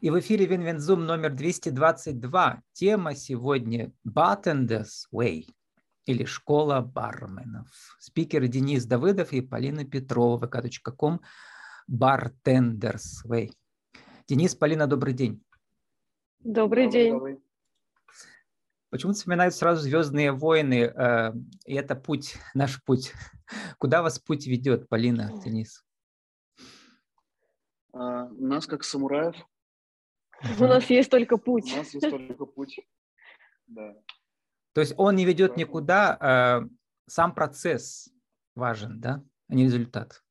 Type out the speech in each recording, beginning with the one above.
И в эфире Винвензум номер 222. Тема сегодня Bartender's Way или Школа барменов. Спикеры Денис Давыдов и Полина Петрова. vk.com Bartender's Way. Денис, Полина, добрый день. Добрый, добрый день. Добрый. Почему вспоминают сразу «Звездные войны», э, и это путь, наш путь. Куда вас путь ведет, Полина, Денис? А, нас, как самураев, у нас есть только путь. У нас есть только путь. Да. То есть он не ведет никуда, а сам процесс важен, да, а не результат.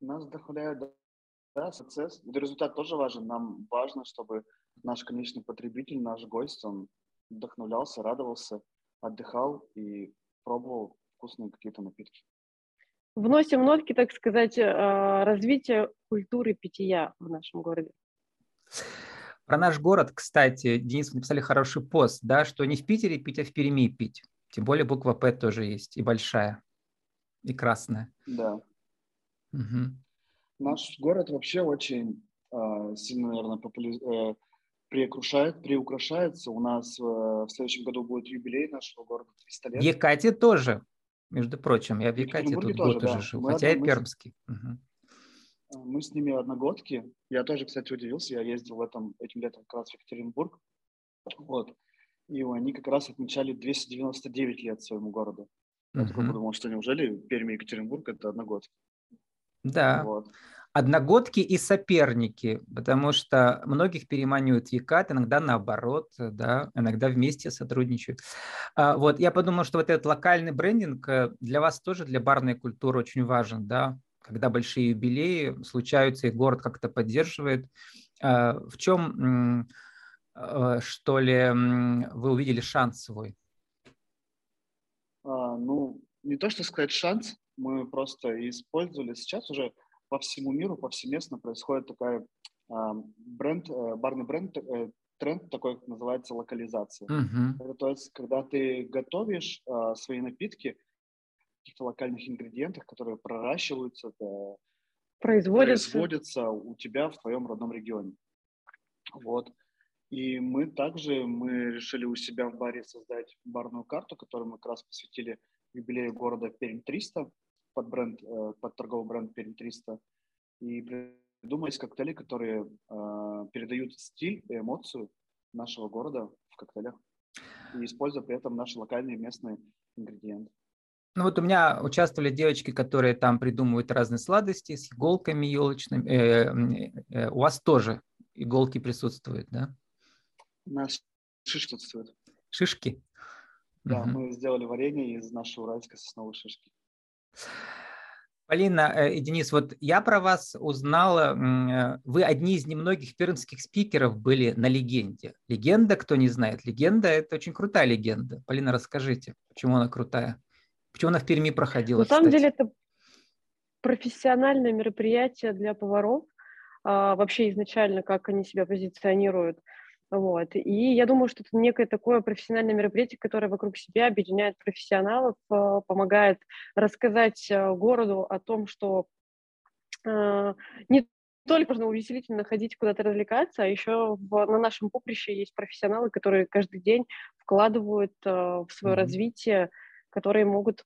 Нас вдохновляет, да, процесс. Результат тоже важен. Нам важно, чтобы наш конечный потребитель, наш гость, он вдохновлялся, радовался, отдыхал и пробовал вкусные какие-то напитки. Вносим нотки, так сказать, а, развития культуры питья в нашем городе. Про наш город, кстати, Денис, вы написали хороший пост, да, что не в Питере пить, а в Перми пить. Тем более буква П тоже есть, и большая, и красная. Да. Угу. Наш город вообще очень э, сильно, наверное, попули... э, приукрашает, приукрашается. У нас э, в следующем году будет юбилей нашего города 300 лет. В Екате тоже, между прочим. Я в Екате тут тоже, год да. уже жил, Мы хотя я пермский. Угу. Мы с ними одногодки. Я тоже, кстати, удивился. Я ездил в этом, этим летом как раз в Екатеринбург. Вот. И они как раз отмечали 299 лет своему городу. Я uh-huh. такой подумал, что неужели Перми и Екатеринбург – это одногодки? Да. Вот. Одногодки и соперники, потому что многих переманивают Екат, иногда наоборот, да, иногда вместе сотрудничают. А, вот, я подумал, что вот этот локальный брендинг э, для вас тоже, для барной культуры очень важен, да, когда большие юбилеи случаются, и город как-то поддерживает. А, в чем, а, что ли, вы увидели шанс свой? А, ну, не то, что сказать шанс, мы просто использовали. Сейчас уже по всему миру, повсеместно происходит такая а, бренд, э, барный бренд, э, тренд такой, называется локализация. Uh-huh. Это, то есть, когда ты готовишь а, свои напитки, каких-то локальных ингредиентах, которые проращиваются, производятся. производятся у тебя в твоем родном регионе. Вот. И мы также мы решили у себя в баре создать барную карту, которую мы как раз посвятили юбилею города Пермь 300 под, бренд, э, под торговый бренд Пермь 300. И придумались коктейли, которые э, передают стиль и эмоцию нашего города в коктейлях, и используя при этом наши локальные местные ингредиенты. Ну вот у меня участвовали девочки, которые там придумывают разные сладости с иголками елочными. Э, э, у вас тоже иголки присутствуют, да? У нас шишки отсутствуют. Шишки? Да, угу. мы сделали варенье из нашей уральской сосновой шишки. Полина э, и Денис, вот я про вас узнала, вы одни из немногих пермских спикеров были на легенде. Легенда, кто не знает, легенда – это очень крутая легенда. Полина, расскажите, почему она крутая? Почему она в Перми проходила? На самом деле это профессиональное мероприятие для поваров. А, вообще изначально, как они себя позиционируют. Вот. И я думаю, что это некое такое профессиональное мероприятие, которое вокруг себя объединяет профессионалов, а, помогает рассказать а, городу о том, что а, не только можно увеселительно ходить куда-то развлекаться, а еще в, на нашем поприще есть профессионалы, которые каждый день вкладывают в свое mm-hmm. развитие которые могут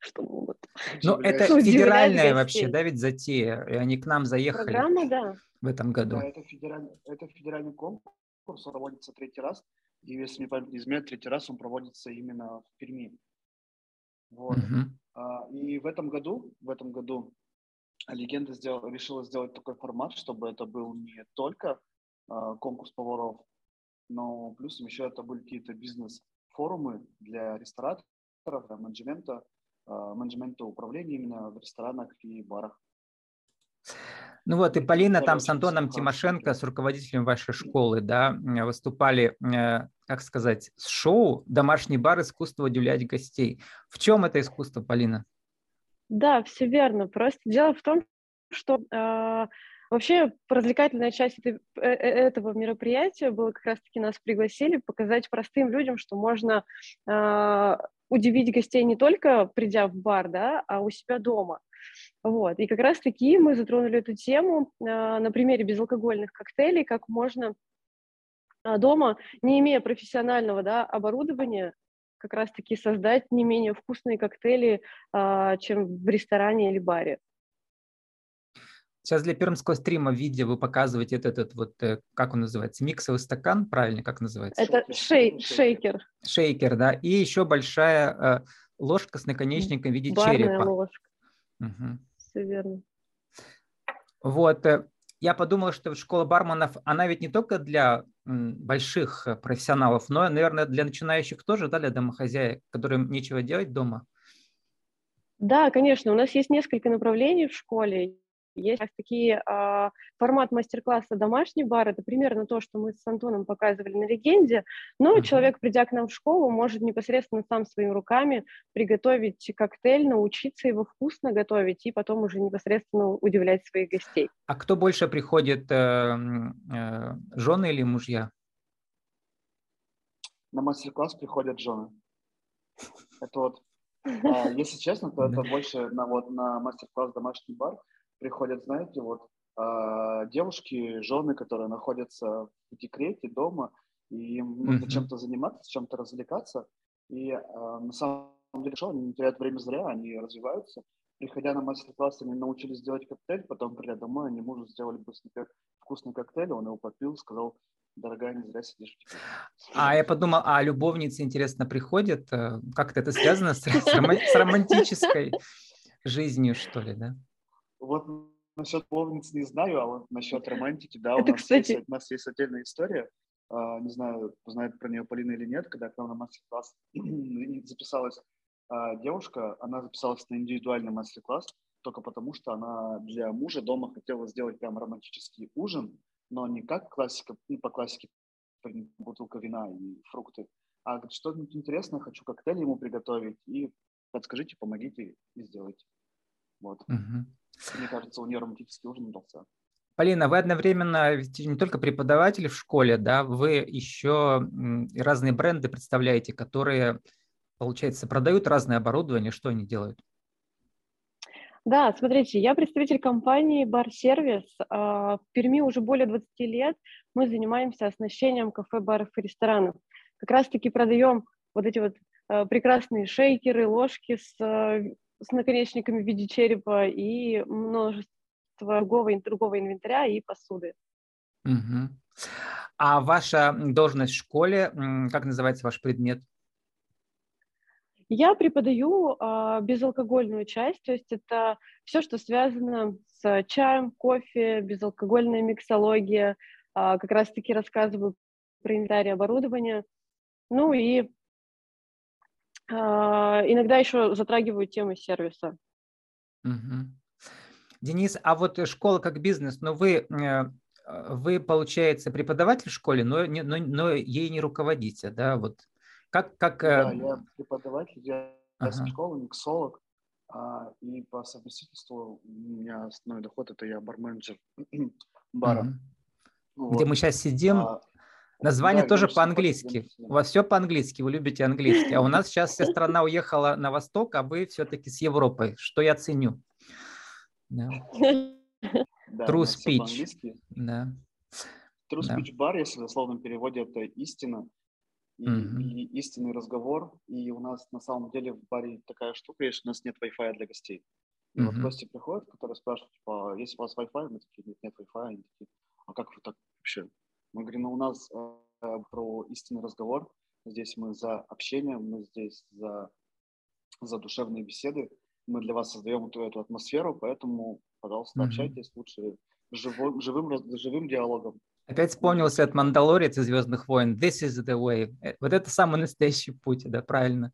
что могут. Ну, это федеральная вообще, да, ведь затея, и они к нам заехали Программа, да. в этом году. Да, это федеральный, это федеральный конкурс, он проводится третий раз, и если не изменяет, третий раз он проводится именно в Перми. Вот. Угу. А, и в этом году, в этом году Легенда сделал, решила сделать такой формат, чтобы это был не только а, конкурс поваров, но плюс еще это были какие-то бизнес форумы для рестораторов, для менеджмента, а, менеджмента управления именно в ресторанах и барах. Ну вот, и Полина там с Антоном Тимошенко, с руководителем вашей школы, да, выступали, э, как сказать, с шоу «Домашний бар. Искусство удивлять гостей». В чем это искусство, Полина? Да, все верно. Просто дело в том, что э, Вообще, развлекательная часть этой, э, э, этого мероприятия было как раз-таки нас пригласили показать простым людям, что можно э, удивить гостей не только придя в бар, да, а у себя дома. Вот. И как раз-таки мы затронули эту тему а, на примере безалкогольных коктейлей, как можно а, дома, не имея профессионального да, оборудования, как раз-таки создать не менее вкусные коктейли, а, чем в ресторане или баре. Сейчас для пермского стрима видео вы показываете этот, этот вот, э, как он называется, миксовый стакан, правильно, как называется? Это шей, шейкер. Шейкер, да, и еще большая э, ложка с наконечником в виде Барная черепа. ложка. Угу. Все верно. Вот, э, я подумал, что школа барменов, она ведь не только для больших профессионалов, но, наверное, для начинающих тоже, да, для домохозяек, которым нечего делать дома. Да, конечно, у нас есть несколько направлений в школе. Есть такие а, формат мастер-класса «Домашний бар». Это примерно то, что мы с Антоном показывали на «Легенде». Но uh-huh. человек, придя к нам в школу, может непосредственно сам своими руками приготовить коктейль, научиться его вкусно готовить и потом уже непосредственно удивлять своих гостей. А кто больше приходит, э, э, жены или мужья? На мастер-класс приходят жены. Это вот, а, если честно, то это больше на, вот, на мастер-класс «Домашний бар» приходят, знаете, вот э, девушки, жены, которые находятся в декрете дома, и им нужно mm-hmm. чем-то заниматься, чем-то развлекаться. И э, на самом деле, что они не теряют время зря, они развиваются. Приходя на мастер-класс, они научились делать коктейль, потом придя домой, они мужу сделали быстренько вкусный коктейль, он его попил, сказал, дорогая, не зря сидишь. А я подумал, а любовницы, интересно, приходят? Э, как-то это связано с, с романтической жизнью, что ли, да? Вот насчет любовниц не знаю, а вот насчет романтики, да, у, нас кстати... есть, у нас есть отдельная история. Uh, не знаю, знает про нее Полина или нет, когда к нам на мастер-класс записалась uh, девушка, она записалась на индивидуальный мастер-класс только потому, что она для мужа дома хотела сделать прям романтический ужин, но не как классика, не по классике бутылка вина и фрукты, а что-нибудь интересное, хочу коктейль ему приготовить, и подскажите, помогите и сделайте. Вот. Uh-huh. Мне кажется, у нее романтический ужин удался. Полина, вы одновременно не только преподаватель в школе, да, вы еще разные бренды представляете, которые, получается, продают разное оборудование. Что они делают? Да, смотрите, я представитель компании Bar Service. А, в Перми уже более 20 лет мы занимаемся оснащением кафе, баров и ресторанов. Как раз-таки продаем вот эти вот а, прекрасные шейкеры, ложки с а, с наконечниками в виде черепа и множество другого, другого инвентаря и посуды. Угу. А ваша должность в школе, как называется ваш предмет? Я преподаю э, безалкогольную часть, то есть это все, что связано с чаем, кофе, безалкогольная миксология, э, как раз-таки рассказываю про инвентарь оборудование, ну и иногда еще затрагивают темы сервиса. Угу. Денис, а вот школа как бизнес, но вы, э, вы получается, преподаватель в школе, но, но, но ей не руководите, да? Вот как, как... Э, да, я преподаватель, я ага. школа, миксолог, а, и по совместительству у меня основной доход – это я барменджер бара. Угу. Вот. Где мы сейчас сидим, а, Название да, тоже по-английски. У вас все по-английски, вы любите английский. А у нас сейчас вся страна уехала на восток, а вы все-таки с Европой, что я ценю. Да. True speech. Да. True speech бар, если в дословном переводе, это истина. И, mm-hmm. и истинный разговор. И у нас на самом деле в баре такая штука есть, у нас нет Wi-Fi для гостей. И mm-hmm. вот гости приходят, которые спрашивают, типа, «А есть у вас Wi-Fi? Мы такие, нет, нет Wi-Fi. Они такие, а как вы так вообще мы говорим, ну, у нас э, про истинный разговор. Здесь мы за общение, мы здесь за, за душевные беседы. Мы для вас создаем эту, эту атмосферу, поэтому, пожалуйста, mm-hmm. общайтесь лучше живым, живым, живым диалогом. Опять вспомнился от Мандалорец и Звездных войн. This is the way. Э, вот это самый настоящий путь, да, правильно?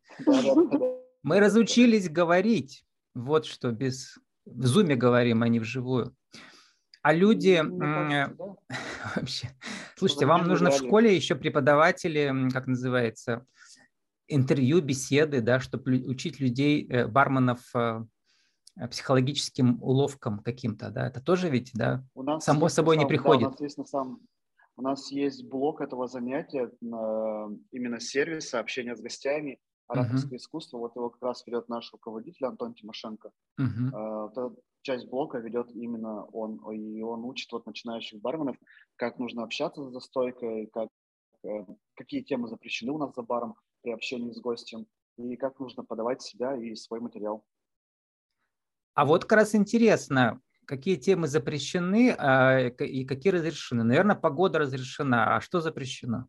Мы разучились говорить. Вот что без... В зуме говорим, а не вживую. А люди вообще... Слушайте, вам нужно в школе еще преподаватели, как называется, интервью, беседы, да, чтобы учить людей, э, барменов э, психологическим уловкам каким-то, да, это тоже ведь, да, у нас само есть, собой не приходит. Да, у, нас есть, на самом, у нас есть блок этого занятия, именно сервиса, общения с гостями, ораторское uh-huh. искусство, вот его как раз ведет наш руководитель Антон Тимошенко. Uh-huh. Часть блока ведет именно он, и он учит вот начинающих барменов, как нужно общаться за стойкой, как, э, какие темы запрещены у нас за баром при общении с гостем, и как нужно подавать себя и свой материал. А вот как раз интересно, какие темы запрещены а, и какие разрешены? Наверное, погода разрешена, а что запрещено?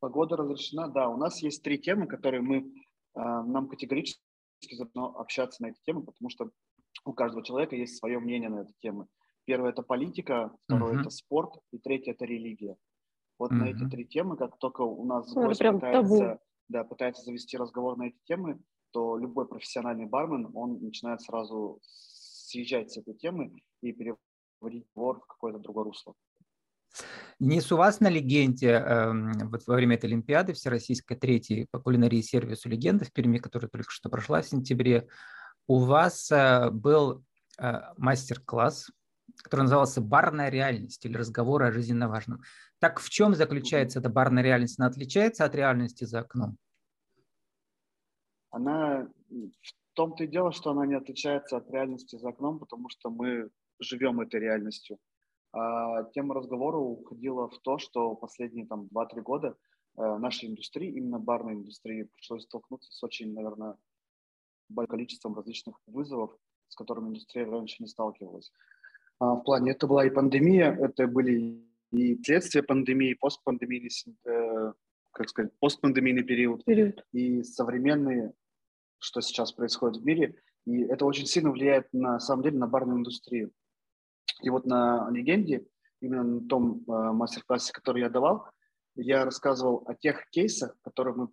Погода разрешена, да. У нас есть три темы, которые мы, а, нам категорически запрещено общаться на эти темы, потому что у каждого человека есть свое мнение на эти темы. Первое – это политика, второе uh-huh. – это спорт, и третье – это религия. Вот uh-huh. на эти три темы, как только у нас ну, гость пытается, да, пытается завести разговор на эти темы, то любой профессиональный бармен, он начинает сразу съезжать с этой темы и переводить разговор в какое-то другое русло. Денис, у вас на легенде, э, вот во время этой Олимпиады, Всероссийской третьей по кулинарии сервису легенды в Перми, которая только что прошла в сентябре, у вас э, был э, мастер-класс, который назывался «Барная реальность» или «Разговоры о жизненно важном». Так в чем заключается эта барная реальность? Она отличается от реальности за окном? Она в том-то и дело, что она не отличается от реальности за окном, потому что мы живем этой реальностью. А тема разговора уходила в то, что последние там 2-3 года э, нашей индустрии, именно барной индустрии, пришлось столкнуться с очень, наверное, количеством различных вызовов, с которыми индустрия раньше не сталкивалась. А, в плане это была и пандемия, это были и следствия пандемии, и постпандемийный, э, как сказать, постпандемийный период, период, и современные, что сейчас происходит в мире, и это очень сильно влияет на самом деле на барную индустрию. И вот на легенде, именно на том э, мастер-классе, который я давал, я рассказывал о тех кейсах, которые мы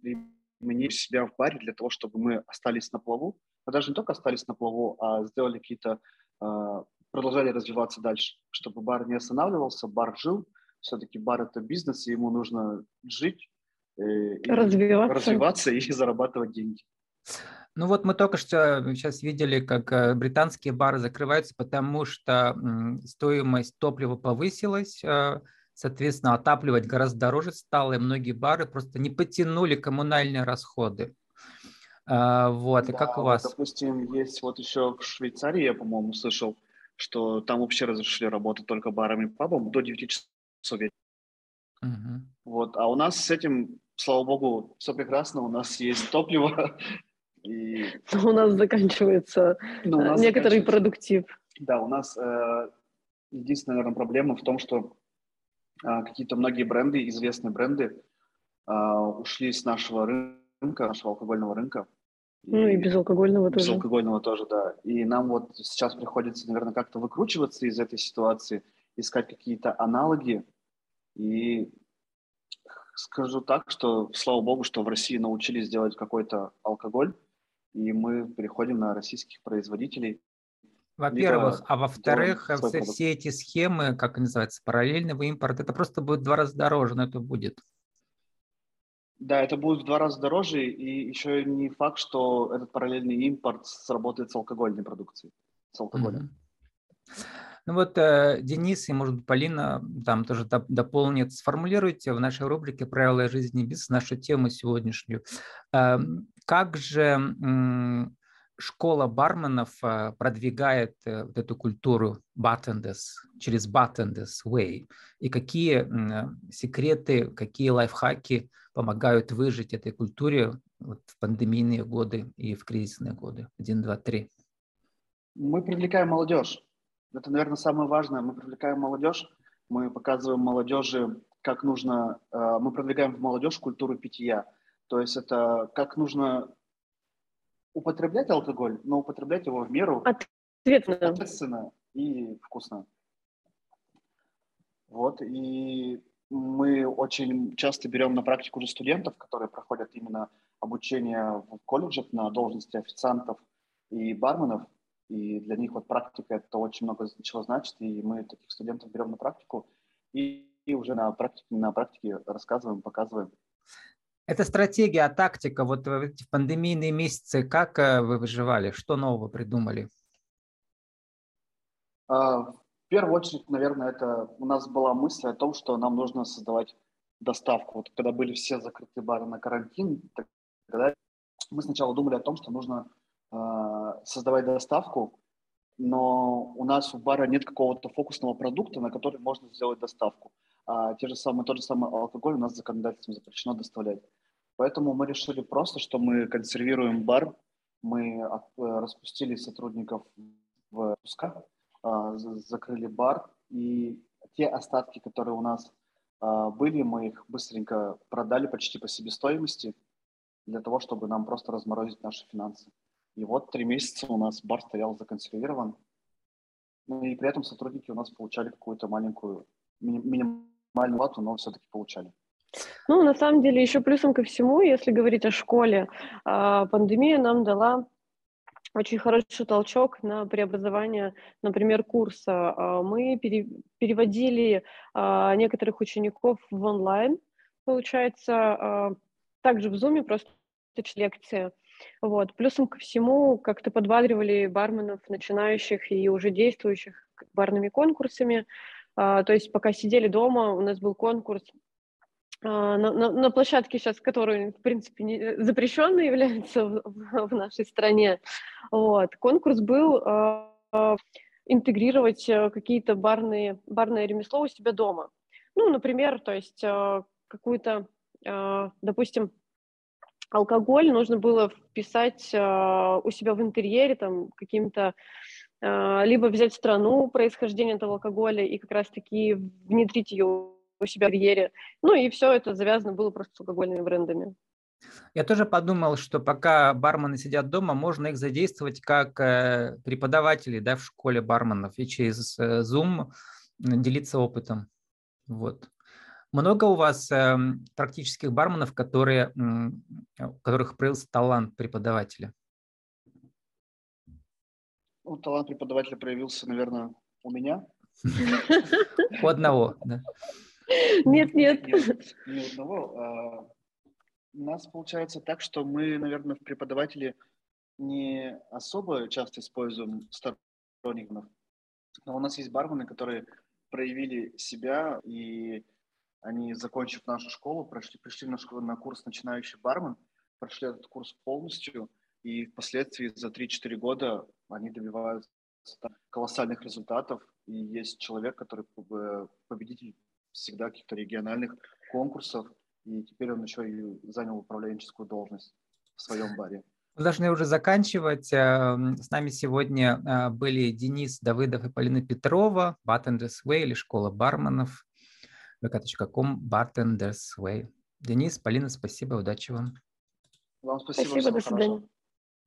применили себя в баре для того, чтобы мы остались на плаву. Мы даже не только остались на плаву, а сделали какие-то, э, продолжали развиваться дальше, чтобы бар не останавливался, бар жил. Все-таки бар это бизнес, и ему нужно жить, э, развиваться. развиваться и зарабатывать деньги. Ну вот мы только что сейчас видели, как э, британские бары закрываются, потому что стоимость топлива повысилась, э, соответственно, отапливать гораздо дороже стало, и многие бары просто не потянули коммунальные расходы. А, вот, да, и как у вас? Вот, допустим, есть вот еще в Швейцарии, я, по-моему, слышал, что там вообще разрешили работать только барами и пабом до 9 часов вечера. Угу. Вот, а у нас с этим, слава богу, все прекрасно, у нас есть топливо, и... у нас заканчивается Но у э, нас некоторый заканчивается... продуктив. Да, у нас э, единственная, наверное, проблема в том, что какие-то многие бренды, известные бренды, э, ушли с нашего рынка, нашего алкогольного рынка. Ну и, и безалкогольного тоже. Безалкогольного тоже, да. И нам вот сейчас приходится, наверное, как-то выкручиваться из этой ситуации, искать какие-то аналоги. И скажу так, что слава богу, что в России научились делать какой-то алкоголь, и мы переходим на российских производителей. Во-первых, а во-вторых, все, все эти схемы, как они называются, параллельного импорта, это просто будет в два раза дороже, но это будет. Да, это будет в два раза дороже, и еще не факт, что этот параллельный импорт сработает с алкогольной продукцией, с алкоголем. Mm-hmm. Ну вот э, Денис и, может быть, Полина там тоже дополнит. Сформулируйте в нашей рубрике «Правила жизни бизнеса» нашу тему сегодняшнюю. Эм, как же школа барменов э, продвигает э, вот эту культуру bartenders через bartenders way? И какие секреты, какие лайфхаки помогают выжить этой культуре вот в пандемийные годы и в кризисные годы? Один, два, три. Мы привлекаем молодежь. Это, наверное, самое важное. Мы привлекаем молодежь, мы показываем молодежи, как нужно, э, мы продвигаем в молодежь культуру питья. То есть это как нужно употреблять алкоголь, но употреблять его в меру ответственно, ответственно и вкусно. Вот, и мы очень часто берем на практику уже студентов, которые проходят именно обучение в колледжах на должности официантов и барменов, и для них вот практика это очень много чего значит, и мы таких студентов берем на практику и, и уже на практике, на практике рассказываем, показываем. Это стратегия, а тактика, вот в эти пандемийные месяцы, как э, вы выживали, что нового придумали? А, в первую очередь, наверное, это у нас была мысль о том, что нам нужно создавать доставку. Вот когда были все закрыты бары на карантин, тогда мы сначала думали о том, что нужно а, создавать доставку но у нас у бара нет какого-то фокусного продукта, на который можно сделать доставку. А те же самые, тот же самый алкоголь у нас законодательством запрещено доставлять. Поэтому мы решили просто, что мы консервируем бар, мы э, распустили сотрудников в отпусках, а, закрыли бар, и те остатки, которые у нас а, были, мы их быстренько продали почти по себестоимости для того, чтобы нам просто разморозить наши финансы. И вот три месяца у нас бар стоял законсервирован. Ну и при этом сотрудники у нас получали какую-то маленькую, минимальную плату, но все-таки получали. Ну, на самом деле, еще плюсом ко всему, если говорить о школе, а, пандемия нам дала очень хороший толчок на преобразование, например, курса. А, мы переводили а, некоторых учеников в онлайн, получается, также в Zoom, просто лекции. Вот. Плюсом ко всему как-то подбадривали барменов, начинающих и уже действующих барными конкурсами. То есть пока сидели дома, у нас был конкурс на, на, на площадке сейчас, который, в принципе, не, запрещенной является в, в, в нашей стране. Вот. Конкурс был э, интегрировать э, какие-то барные, барное ремесло у себя дома. Ну, например, то есть э, какую-то, э, допустим, алкоголь нужно было вписать э, у себя в интерьере там каким-то э, либо взять страну происхождения этого алкоголя и как раз-таки внедрить ее у себя в карьере. Ну и все это завязано было просто с алкогольными брендами. Я тоже подумал, что пока бармены сидят дома, можно их задействовать как э, преподаватели да, в школе барменов и через э, Zoom делиться опытом. Вот. Много у вас э, практических барменов, которые, у которых проявился талант преподавателя? Ну, талант преподавателя проявился, наверное, у меня. У одного, да. Нет, нет. Ни одного. А, у нас получается так, что мы, наверное, в преподавателе не особо часто используем сторонников, но у нас есть бармены, которые проявили себя, и они, закончив нашу школу, прошли, пришли на, школу, на курс «Начинающий бармен», прошли этот курс полностью, и впоследствии за 3-4 года они добиваются колоссальных результатов, и есть человек, который победитель всегда каких-то региональных конкурсов, и теперь он еще и занял управленческую должность в своем баре. Мы должны уже заканчивать. Э, с нами сегодня э, были Денис Давыдов и Полина Петрова, Bartenders Way или школа барменов, vk.com, Bartenders Way. Денис, Полина, спасибо, удачи вам. Вам спасибо, спасибо до свидания.